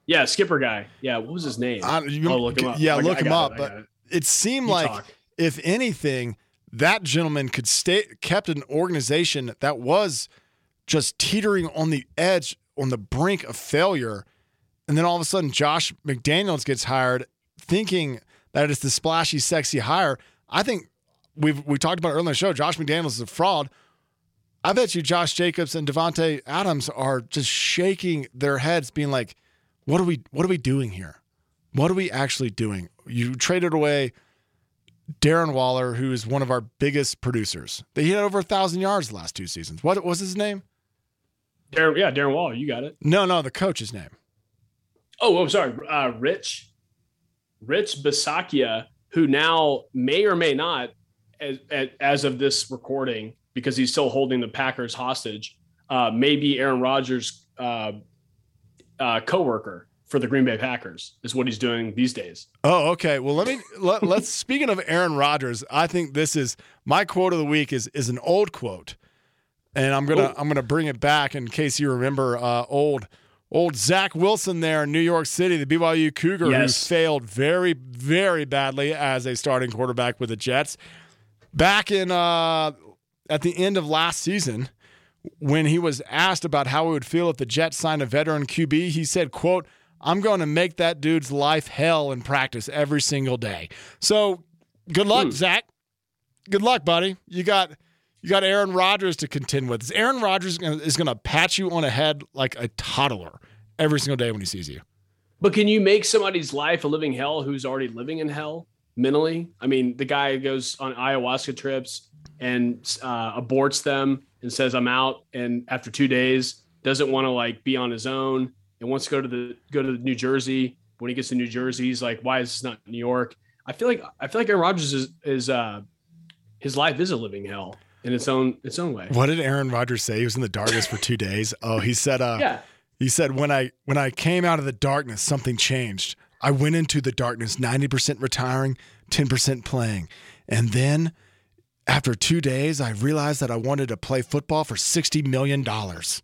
Yeah, skipper guy. Yeah, what was his name? I- you- I'll look him up. Yeah, I look I him up. it, But it. it seemed You like, talk. if anything, that gentleman could stay kept an organization that was just teetering on the edge, on the brink of failure, and then all of a sudden Josh McDaniels gets hired, thinking that it's the splashy, sexy hire. I think we've we talked about it earlier in the show. Josh McDaniels is a fraud. I bet you Josh Jacobs and Davante Adams are just shaking their heads, being like, "What are we? What are we doing here? What are we actually doing? You traded away Darren Waller, who is one of our biggest producers. They hit over a thousand yards the last two seasons. What was his name? Darren, yeah, Darren Waller, you got it. No, no, the coach's name. Oh, oh, sorry, uh, Rich, Rich Bisaccia, who now may or may not, as, as of this recording, because he's still holding the Packers hostage, uh, may be Aaron Rodgers' uh, uh, coworker for the Green Bay Packers. Is what he's doing these days. Oh, okay. Well, let me let, let's. Speaking of Aaron Rodgers, I think this is my quote of the week is is an old quote, and I'm gonna Ooh. I'm gonna bring it back in case you remember uh, old old Zach Wilson there in New York City, the BYU Cougar Yes. who failed very very badly as a starting quarterback with the Jets. Back in uh, at the end of last season, when he was asked about how he would feel if the Jets signed a veteran QB, he said, quote, I'm going to make that dude's life hell in practice every single day. So good luck, Hmm. Zach. Good luck, buddy. You got you got Aaron Rodgers to contend with. Aaron Rodgers is going to pat you on the head like a toddler every single day when he sees you. But can you make somebody's life a living hell who's already living in hell mentally? I mean, the guy goes on ayahuasca trips and uh, aborts them and says, "I'm out," and after two days, doesn't want to like be on his own and wants to go to the go to New Jersey. When he gets to New Jersey, he's like, "Why is this not New York?" I feel like I feel like Aaron Rodgers is is uh, his life is a living hell in its own its own way. What did Aaron Rodgers say? He was in the darkness for two days. Oh, he said, uh, Yeah, He said, "When I when I came out of the darkness, something changed. I went into the darkness, ninety percent retiring, ten percent playing, and then after two days, I realized that I wanted to play football for sixty million dollars.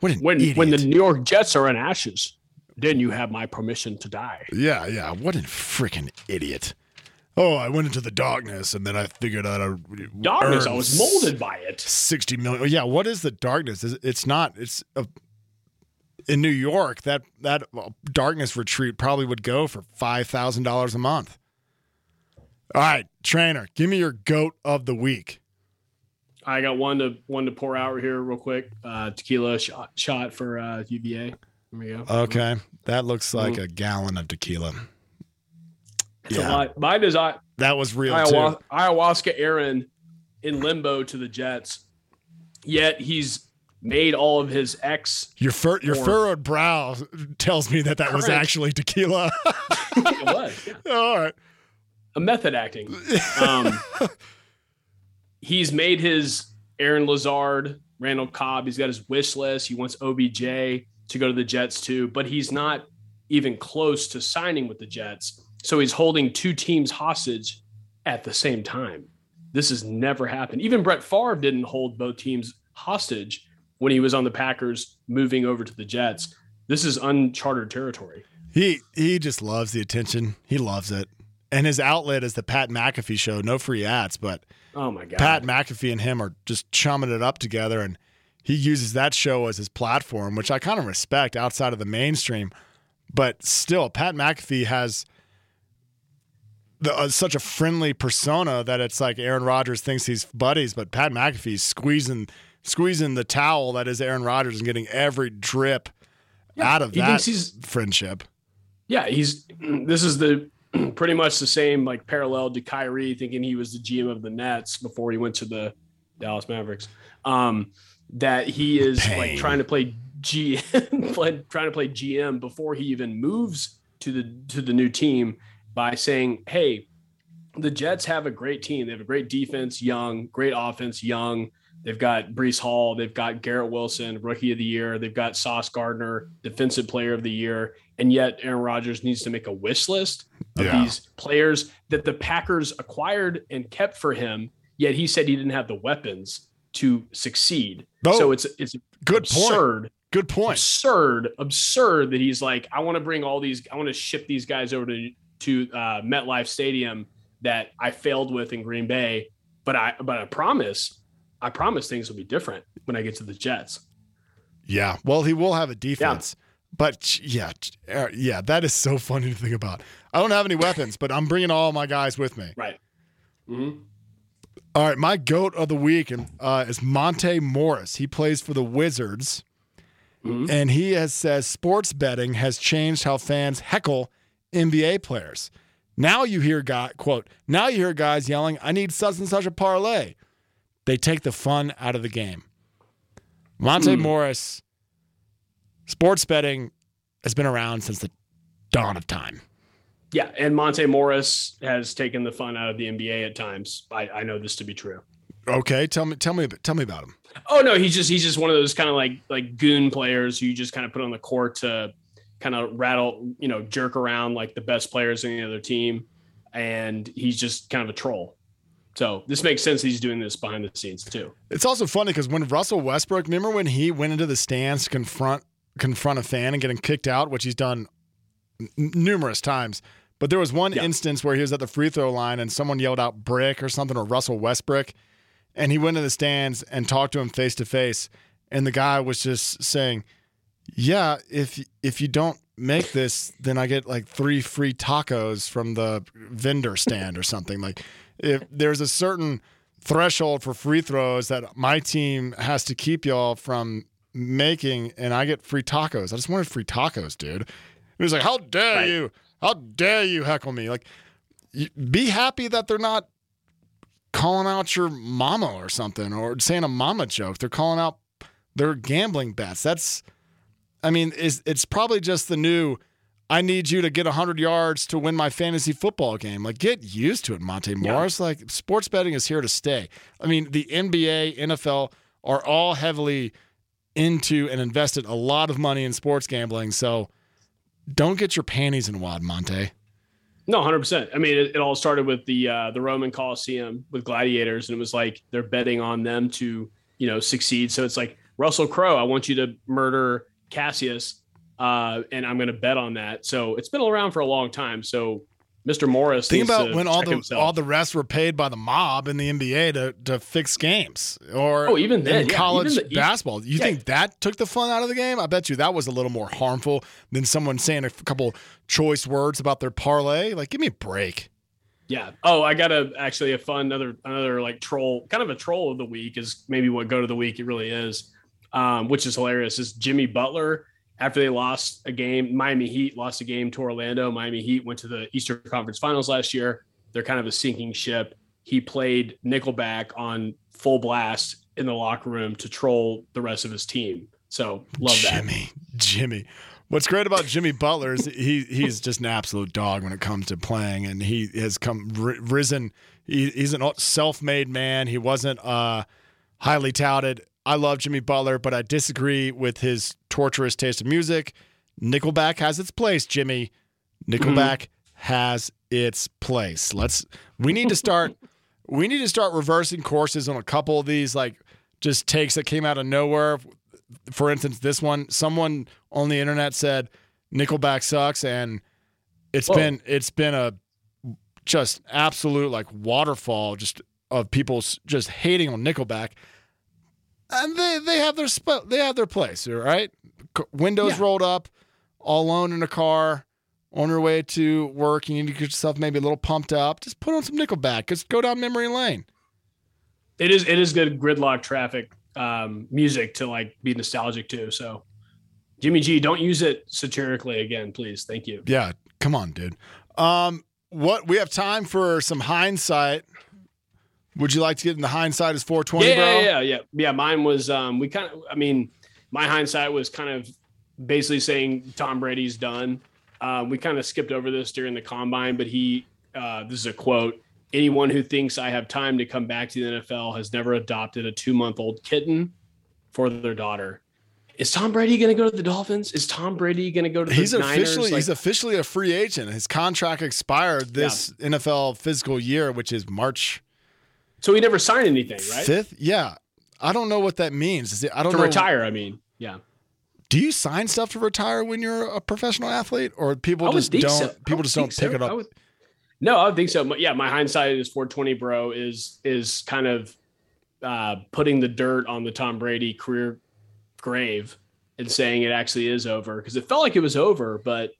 What an when idiot! when the New York Jets are in ashes, then you have my permission to die. yeah, yeah, what a freaking idiot! Oh, I went into the darkness, and then I figured out I Darkness, I was molded by it. 60 million. Yeah, what is the darkness? It's not. It's a, in New York. That that darkness retreat probably would go for five thousand dollars a month. All right, trainer, give me your goat of the week. I got one to one to pour out here real quick. Uh, tequila shot shot for uh, UVA. There we go. Okay, that looks like a gallon of tequila. It's Yeah. Mine is I, that was real ayahuasca, too. ayahuasca Aaron in limbo to the Jets. Yet he's made all of his ex. Your fur, your furrowed brow tells me that that was actually tequila. it was yeah. All right. a method acting. Um, he's made his Aaron Lazard, Randall Cobb. He's got his wish list. He wants OBJ to go to the Jets too, but he's not even close to signing with the Jets. So he's holding two teams hostage at the same time. This has never happened. Even Brett Favre didn't hold both teams hostage when he was on the Packers moving over to the Jets. This is uncharted territory. He he just loves the attention. He loves it. And his outlet is the Pat McAfee show. No free ads, but Oh my God. Pat McAfee and him are just chumming it up together, and he uses that show as his platform, which I kind of respect outside of the mainstream. But still, Pat McAfee has the, uh, such a friendly persona that it's like Aaron Rodgers thinks he's buddies, but Pat McAfee's squeezing squeezing the towel that is Aaron Rodgers and getting every drip out of he that he's friendship. Yeah, he's this is the pretty much the same like parallel to Kyrie thinking he was the GM of the Nets before he went to the Dallas Mavericks. Um, that he is Pain. like trying to play GM, trying to play GM before he even moves to the to the new team by saying, "Hey, the Jets have a great team. They have a great defense, young, great offense, young. They've got Breece Hall. They've got Garrett Wilson, rookie of the year. They've got Sauce Gardner, defensive player of the year. And yet Aaron Rodgers needs to make a wish list of Yeah. these players that the Packers acquired and kept for him. Yet he said he didn't have the weapons to succeed. Oh, so it's it's Good point. absurd Good point. absurd, absurd that he's like, I want to bring all these, I want to ship these guys over to to uh, MetLife Stadium that I failed with in Green Bay, but I but I promise, I promise things will be different when I get to the Jets. Yeah. Well, he will have a defense. But yeah, uh, yeah, that is so funny to think about. I don't have any weapons, but I'm bringing all my guys with me. Right. Mhm. All right, my goat of the week uh, is Monte Morris. He plays for the Wizards, Mhm. and he has says sports betting has changed how fans heckle NBA players. Now you hear guy quote. Now you hear guys yelling, "I need such and such a parlay." They take the fun out of the game. Monte hmm. Morris, sports betting has been around since the dawn of time. Yeah, and Monte Morris has taken the fun out of the NBA at times. I, I know this to be true. Okay, tell me, tell me, tell me about him. Oh no, he's just he's just one of those kind of like like goon players who you just kind of put on the court to kind of rattle, you know, jerk around like the best players in the other team, and he's just kind of a troll. So this makes sense. He's doing this behind the scenes too. It's also funny because when Russell Westbrook, remember when he went into the stands to confront confront a fan and getting kicked out, which he's done n- numerous times. But there was one Yeah. instance where he was at the free throw line and someone yelled out "brick" or something or Russell Westbrook, and he went to the stands and talked to him face to face, and the guy was just saying, "Yeah, if if you don't make this, then I get like three free tacos from the vendor stand or something." Like, if there's a certain threshold for free throws that my team has to keep y'all from making, and I get free tacos. I just wanted free tacos, dude. He was like, "How dare Right. you? How dare you heckle me?" Like, be happy that they're not calling out your mama or something, or saying a mama joke. They're calling out their gambling bets. That's, I mean, is it's probably just the new. I need you to get 100 yards to win my fantasy football game. Like, get used to it, Monte Morris. Like, sports betting is here to stay. I mean, the NBA, NFL are all heavily into and invested a lot of money in sports gambling. So don't get your panties in a wad, Monte. No, hundred percent. I mean, it, it all started with the uh, the Roman Coliseum with gladiators, and it was like they're betting on them to you know succeed. So it's like Russell Crowe, I want you to murder Cassius, uh, and I'm going to bet on that. So it's been around for a long time. So Mr. Morris, Think about when all the himself. all the rest were paid by the mob in the NBA to to fix games, or Oh, even then, in yeah, college even the- basketball. You yeah. think that took the fun out of the game? I bet you that was a little more harmful than someone saying a couple choice words about their parlay. Like, give me a break. Yeah. Oh, I got a actually a fun another another like troll, kind of a troll of the week is maybe what go to the week it really is, um, which is hilarious. Is Jimmy Butler after they lost a game, Miami Heat lost a game to Orlando. Miami Heat went to the Eastern Conference Finals last year. They're kind of a sinking ship. He played Nickelback on full blast in the locker room to troll the rest of his team. So love that. Jimmy, Jimmy. What's great about Jimmy Butler is he he's just an absolute dog when it comes to playing, and he has come ri- risen. He, he's a self-made man. He wasn't uh, highly touted. I love Jimmy Butler, but I disagree with his torturous taste of music. Nickelback has its place, Jimmy. Nickelback has its place. Let's. We need to start. we need to start reversing courses on a couple of these like just takes that came out of nowhere for instance, this one, someone on the internet said Nickelback sucks, and it's Whoa. been it's been a just absolute like waterfall just of people just hating on Nickelback, and they they have their sp- they have their place, right? C- Windows Yeah. rolled up, all alone in a car. On your way to work, you need to get yourself maybe a little pumped up. Just put on some Nickelback. Just go down memory lane. It is it is good gridlock traffic um, music to like be nostalgic too. So Jimmy G, don't use it satirically again, please. Thank you. Yeah, come on, dude. Um, what we have time for some hindsight. Would you like to get in the hindsight as 420, yeah, bro? yeah, yeah, yeah. Yeah, mine was um we kind of I mean, my hindsight was kind of basically saying Tom Brady's done. Um, we kind of skipped over this during the combine, but he uh, this is a quote. Anyone who thinks I have time to come back to the NFL has never adopted a two month old kitten for their daughter. Is Tom Brady going to go to the Dolphins? Is Tom Brady going to go to the He's Niners? officially Like, he's officially a free agent. His contract expired this NFL physical year, which is March so he never signed anything, right? 5th. Yeah. I don't know what that means. Is it, I don't To know. retire, I mean, yeah. Do you sign stuff to retire when you're a professional athlete or people just don't so. People just don't pick so. it I up? would- no, I would think so. My- Yeah, my hindsight is 420, bro. Is is kind of uh, putting the dirt on the Tom Brady career grave and saying it actually is over because it felt like it was over, but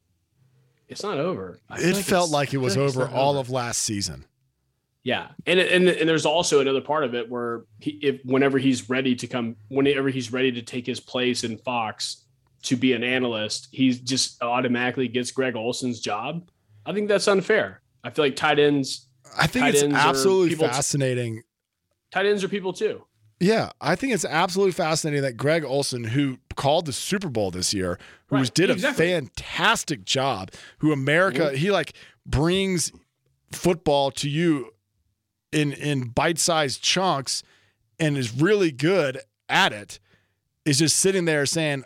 it's not over. I it felt it's- like it was it's over all of last season. Yeah, and and and there's also another part of it where he, if whenever he's ready to come, whenever he's ready to take his place in Fox to be an analyst, he just automatically gets Greg Olsen's job. I think that's unfair. I feel like tight ends, I think it's ends absolutely people t- fascinating. tight ends are people too. Yeah, I think it's absolutely fascinating that Greg Olsen, who called the Super Bowl this year, who Right, did a fantastic job, who America Mm-hmm. he like brings football to you in in bite-sized chunks and is really good at it, is just sitting there saying,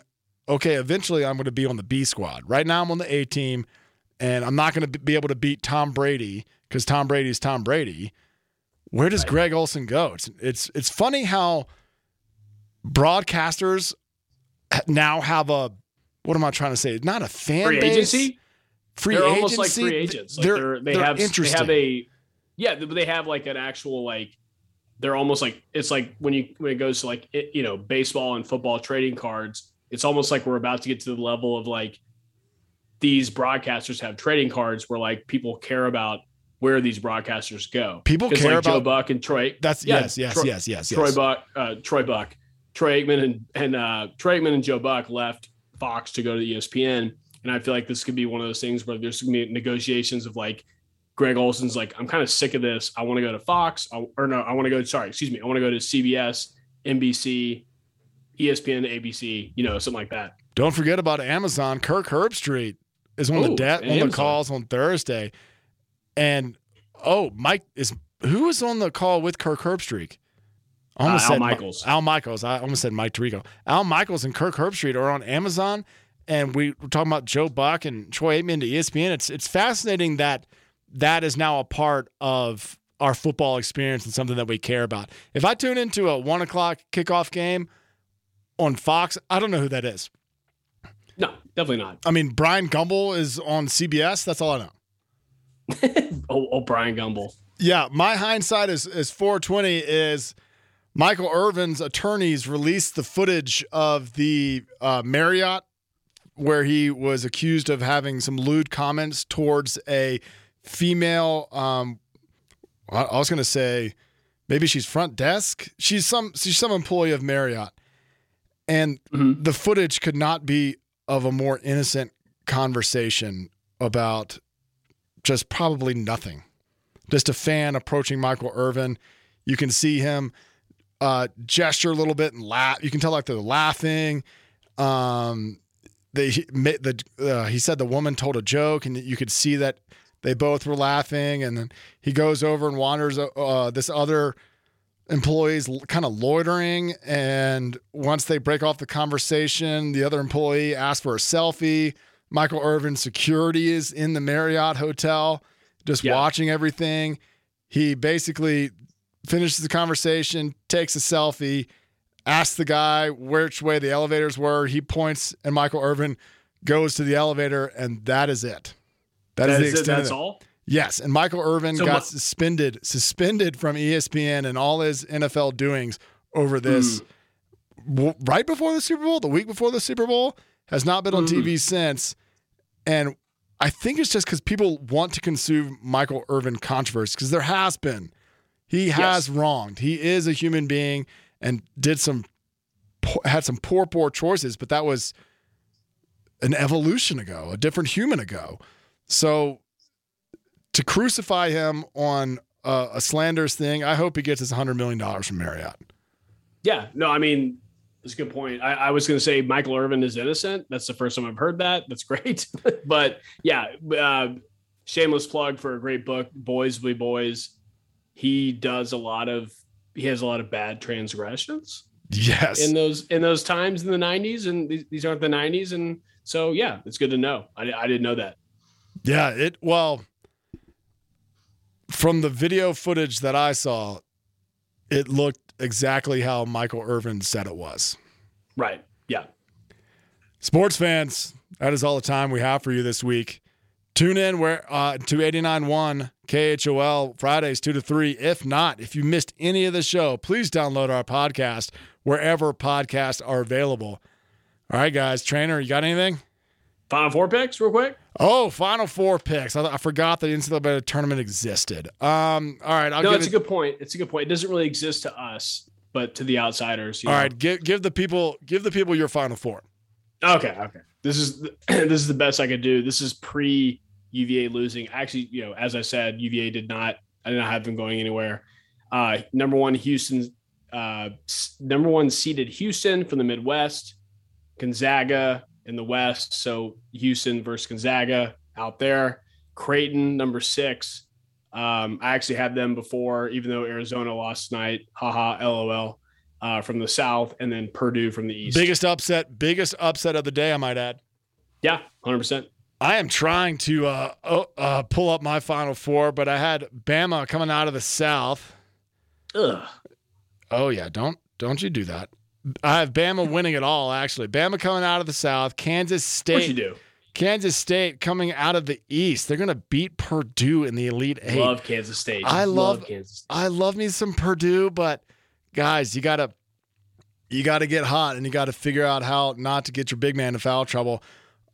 "Okay, eventually I'm going to be on the B squad. Right now I'm on the A team, and I'm not going to be able to beat Tom Brady because Tom Brady is Tom Brady." Where does Right. Greg Olsen go? It's it's it's funny how broadcasters now have a what am I trying to say? Not a fan Free base. agency, Free they're agency. almost like free agents. Like they're, they're, they they're have interesting. they have a yeah, they have like an actual like they're almost like it's like when you when it goes to like it, you know baseball and football trading cards. It's almost like we're about to get to the level of like these broadcasters have trading cards where like people care about where these broadcasters go. People care like Joe Buck and Troy. That's yeah, yes, yes, Troy- yes, yes, Troy yes. Buck, uh, Troy Buck, Troy Aikman, and and uh, Troy Aikman and Joe Buck left Fox to go to ESPN, and I feel like this could be one of those things where there's gonna be negotiations of like Greg Olsen's like, I'm kind of sick of this. I want to go to Fox, I, or no, I want to go. Sorry, excuse me, I want to go to CBS, NBC, ESPN, ABC, you know, something like that. Don't forget about Amazon. Kirk Herbstreit is on the Ooh, de- on the calls on Thursday, and oh, Mike is who is on the call with Kirk Herbstreit? I almost Uh, Al said Mi- Michaels. Al Michaels. I almost said Mike Tirico. Al Michaels and Kirk Herbstreit are on Amazon, and we were talking about Joe Buck and Troy Aikman to ESPN. It's it's fascinating that that is now a part of our football experience and something that we care about. If I tune into a one o'clock kickoff game on Fox, I don't know who that is. No, definitely not. I mean, Brian Gumbel is on CBS. That's all I know. Oh, oh Brian Gumbel. Yeah, my hindsight is is 420 is Michael Irvin's attorneys released the footage of the uh, Marriott where he was accused of having some lewd comments towards a female. Um, I I was going to say maybe she's front desk. She's some she's some employee of Marriott, and Mhm. the footage could not be of a more innocent conversation about just probably nothing. Just a fan approaching Michael Irvin. You can see him uh, gesture a little bit and laugh. You can tell like they're laughing. Um, they the uh, he said the woman told a joke, and you could see that they both were laughing. And then he goes over and wanders uh, this other employee's kind of loitering. And once they break off the conversation, the other employee asks for a selfie. Michael Irvin's security is in the Marriott hotel, just Yeah. watching everything. He basically finishes the conversation, takes a selfie, asks the guy which way the elevators were. He points, and Michael Irvin goes to the elevator, and that is it. That is That the is of that's it. all. Yes, and Michael Irvin So got my- suspended suspended from ESPN and all his NFL doings over this w- right before the Super Bowl, the week before the Super Bowl, has not been on Mm. TV since. And I think it's just because people want to consume Michael Irvin controversy because there has been. He has wronged. He is a human being and did some had some poor poor choices, but that was an evolution ago, a different human ago. So to crucify him on a, a slanderous thing, I hope he gets his $100 million from Marriott. Yeah, no, I mean, that's a good point. I, I was going to say Michael Irvin is innocent. That's the first time I've heard that. That's great. but yeah, uh, shameless plug for a great book, Boys Be Boys. He does a lot of, he has a lot of bad transgressions Yes. in those in those times in the 90s, and these, these aren't the 90s. And so, yeah, it's good to know. I, I didn't know that. Yeah, it well from the video footage that I saw, it looked exactly how Michael Irvin said it was. Right. Yeah. Sports fans, that is all the time we have for you this week. Tune in where uh, to 89.1 KHOL Fridays 2 to 3. If not, if you missed any of the show, please download our podcast wherever podcasts are available. All right, guys. Trainer, you got anything? Final four picks, real quick. Oh, Final Four picks. I, I forgot the NCAA tournament existed. Um, all right, I'll no, it's it, a good point. It's a good point. It doesn't really exist to us, but to the outsiders. you All know. right, give give the people give the people your Final Four. Okay. Okay. This is the, this is the best I could do. This is pre UVA losing. Actually, you know, as I said, UVA did not. I did not have them going anywhere. Uh, number one, Houston. Uh, number one seeded Houston from the Midwest. Gonzaga in the West. So Houston versus Gonzaga out there. Creighton, number six. Um, I actually had them before, even though Arizona lost tonight. Haha, lol. Uh, from the South, and then Purdue from the East. Biggest upset, biggest upset of the day, I might add. Yeah, hundred percent. I am trying to uh, oh, uh, pull up my Final Four, but I had Bama coming out of the South. Ugh. Oh yeah, don't don't you do that. I have Bama winning it all. Actually, Bama coming out of the South, Kansas State. What you do? Kansas State coming out of the East. They're gonna beat Purdue in the Elite Eight. Love Kansas State. I love- Kansas. State. I love me some Purdue, but guys, you gotta you gotta get hot and you gotta figure out how not to get your big man in foul trouble.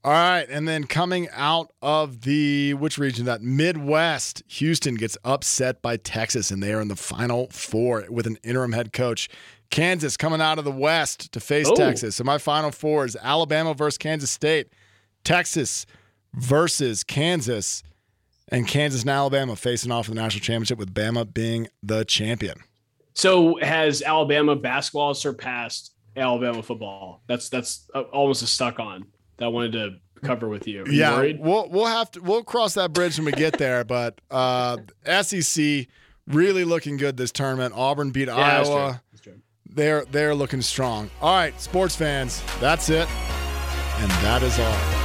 All right, and then coming out of the which region that Midwest, Houston gets upset by Texas, and they are in the final four with an interim head coach. Kansas coming out of the West to face Oh. Texas. So my final four is Alabama versus Kansas State, Texas versus Kansas, and Kansas and Alabama facing off in the national championship with Bama being the champion. So has Alabama basketball surpassed Alabama football? That's that's uh, almost a stuck on that I wanted to cover with you. Are you yeah, worried? we'll we'll have to we'll cross that bridge when we get there. But uh, SEC really looking good this tournament. Auburn beat Yeah, that's true. Iowa. That's true. They're they're looking strong. All right, sports fans, that's it, and that is all.